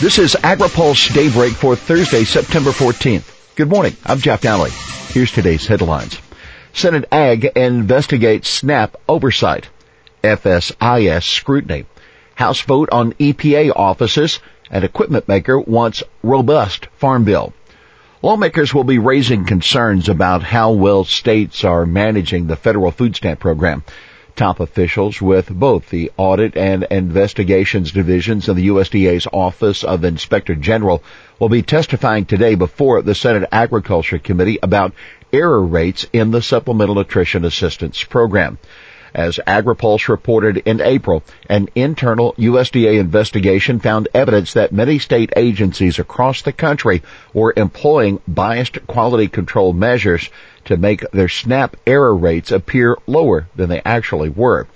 This is AgriPulse Daybreak for Thursday, September 14th. Good morning. I'm Jeff Nalley. Here's today's headlines. Senate Ag investigates SNAP oversight. FSIS scrutiny. House vote on EPA offices and equipment maker wants robust farm bill. Lawmakers will be raising concerns about how well states are managing the federal food stamp program. Top officials with both the Audit and Investigations Divisions and the USDA's Office of Inspector General will be testifying today before the Senate Agriculture Committee about error rates in the Supplemental Nutrition Assistance Program. As AgriPulse reported in April, an internal USDA investigation found evidence that many state agencies across the country were employing biased quality control measures to make their SNAP error rates appear lower than they actually were.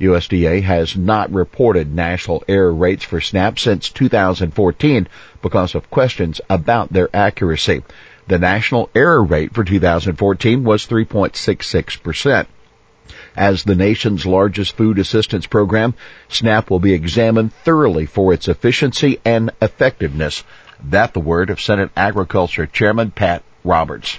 USDA has not reported national error rates for SNAP since 2014 because of questions about their accuracy. The national error rate for 2014 was 3.66%. As the nation's largest food assistance program, SNAP will be examined thoroughly for its efficiency and effectiveness. That the word of Senate Agriculture Chairman Pat Roberts.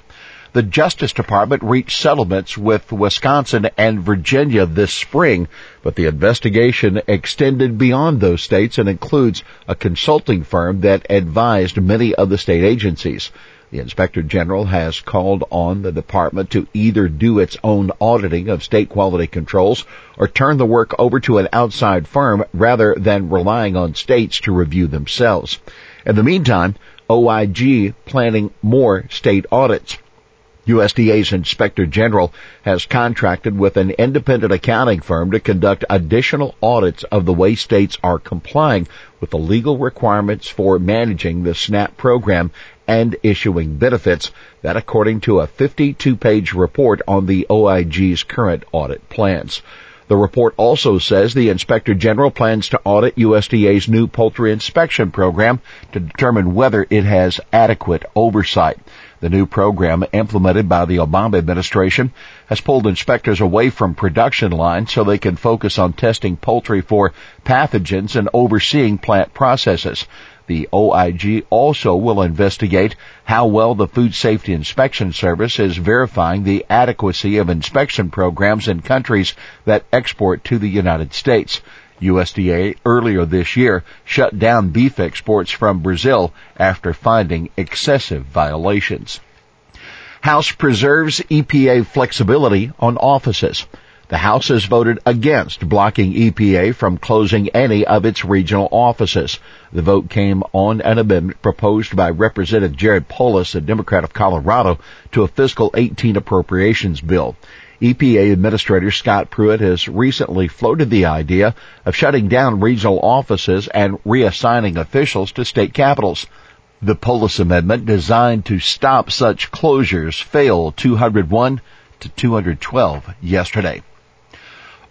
The Justice Department reached settlements with Wisconsin and Virginia this spring, but the investigation extended beyond those states and includes a consulting firm that advised many of the state agencies. The Inspector General has called on the department to either do its own auditing of state quality controls or turn the work over to an outside firm rather than relying on states to review themselves. In the meantime, OIG planning more state audits. USDA's Inspector General has contracted with an independent accounting firm to conduct additional audits of the way states are complying with the legal requirements for managing the SNAP program and issuing benefits. That according to a 52 page report on the OIG's current audit plans. The report also says the Inspector General plans to audit USDA's new poultry inspection program to determine whether it has adequate oversight. The new program implemented by the Obama administration has pulled inspectors away from production lines so they can focus on testing poultry for pathogens and overseeing plant processes. The OIG also will investigate how well the Food Safety Inspection Service is verifying the adequacy of inspection programs in countries that export to the United States. USDA earlier this year shut down beef exports from Brazil after finding excessive violations. House preserves EPA flexibility on offices. The House has voted against blocking EPA from closing any of its regional offices. The vote came on an amendment proposed by Representative Jared Polis, a Democrat of Colorado, to a fiscal 18 appropriations bill. EPA Administrator Scott Pruitt has recently floated the idea of shutting down regional offices and reassigning officials to state capitals. The Polis amendment designed to stop such closures failed 201 to 212 yesterday.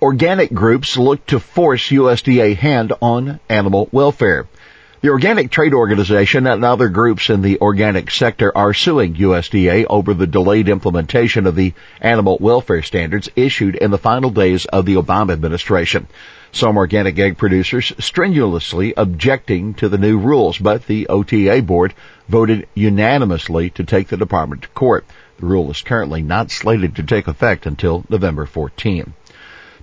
Organic groups look to force USDA hand on animal welfare. The Organic Trade Organization and other groups in the organic sector are suing USDA over the delayed implementation of the animal welfare standards issued in the final days of the Obama administration. Some organic egg producers strenuously objecting to the new rules, but the OTA board voted unanimously to take the department to court. The rule is currently not slated to take effect until November 14.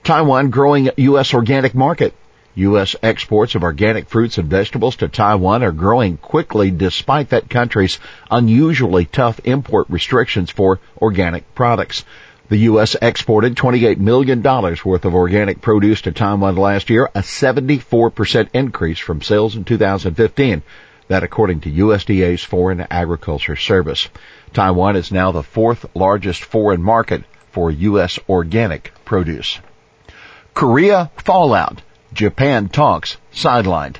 Taiwan growing U.S. organic market. U.S. exports of organic fruits and vegetables to Taiwan are growing quickly despite that country's unusually tough import restrictions for organic products. The U.S. exported $28 million worth of organic produce to Taiwan last year, a 74% increase from sales in 2015. That according to USDA's Foreign Agriculture Service. Taiwan is now the fourth largest foreign market for U.S. organic produce. Korea fallout. Japan talks sidelined.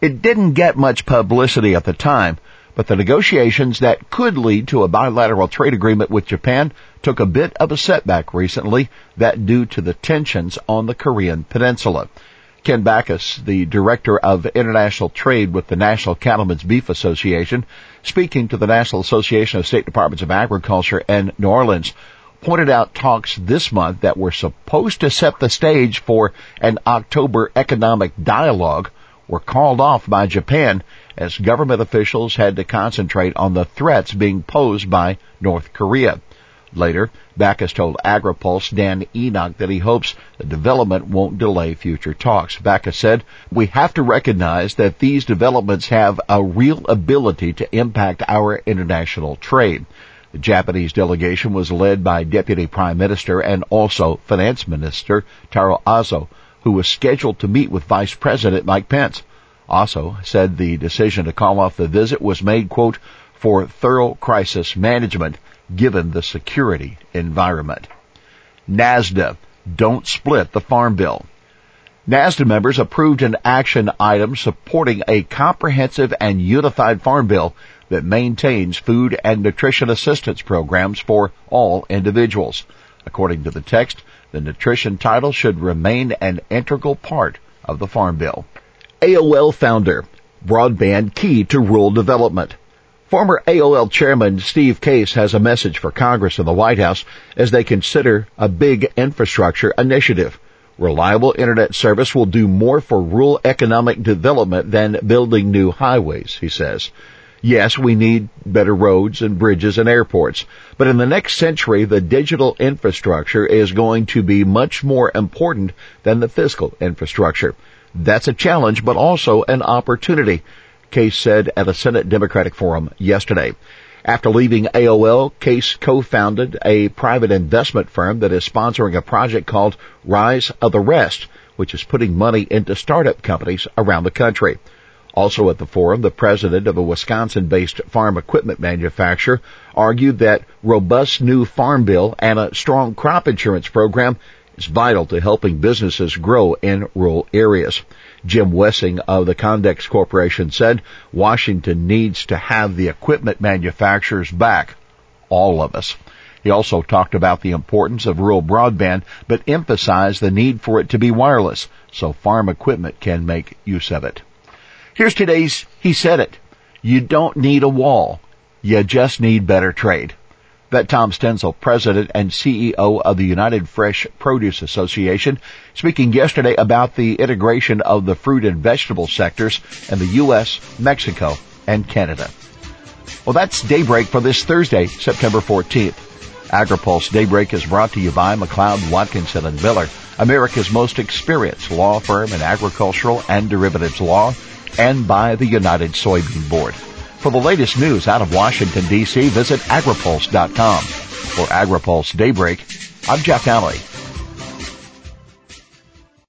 It didn't get much publicity at the time, but the negotiations that could lead to a bilateral trade agreement with Japan took a bit of a setback recently that due to the tensions on the Korean peninsula. Kent Bacus, the director of international trade with the National Cattlemen's Beef Association, speaking to the National Association of State Departments of Agriculture in New Orleans, pointed out talks this month that were supposed to set the stage for an October economic dialogue were called off by Japan as government officials had to concentrate on the threats being posed by North Korea. Later, Bacus told AgriPulse Dan Enoch that he hopes the development won't delay future talks. Bacus said, We have to recognize that these developments have a real ability to impact our international trade. The Japanese delegation was led by Deputy Prime Minister and also Finance Minister Taro Aso, who was scheduled to meet with Vice President Mike Pence. Aso said the decision to call off the visit was made, quote, for thorough crisis management given the security environment. NASDA, don't split the Farm Bill. NASDA members approved an action item supporting a comprehensive and unified farm bill that maintains food and nutrition assistance programs for all individuals. According to the text, the nutrition title should remain an integral part of the farm bill. AOL founder, broadband key to rural development. Former AOL chairman Steve Case has a message for Congress and the White House as they consider a big infrastructure initiative. Reliable internet service will do more for rural economic development than building new highways, he says. Yes, we need better roads and bridges and airports, but in the next century, the digital infrastructure is going to be much more important than the physical infrastructure. That's a challenge, but also an opportunity. Case said at a Senate Democratic Forum yesterday. After leaving AOL, Case co-founded a private investment firm that is sponsoring a project called Rise of the Rest, which is putting money into startup companies around the country. Also at the forum, the president of a Wisconsin-based farm equipment manufacturer argued that robust new farm bill and a strong crop insurance program is vital to helping businesses grow in rural areas. Jim Wessing of the Kondex Corporation said Washington needs to have the equipment manufacturers back. All of us. He also talked about the importance of rural broadband, but emphasized the need for it to be wireless so farm equipment can make use of it. Here's today's He Said It. You don't need a wall. You just need better trade that Tom Stenzel, President and CEO of the United Fresh Produce Association, speaking yesterday about the integration of the fruit and vegetable sectors in the U.S., Mexico, and Canada. Well, that's Daybreak for this Thursday, September 14th. AgriPulse Daybreak is brought to you by McLeod, Watkinson and Miller, America's most experienced law firm in agricultural and derivatives law, and by the United Soybean Board. For the latest news out of Washington, D.C., visit agripulse.com. For AgriPulse Daybreak, I'm Jeff Nalley.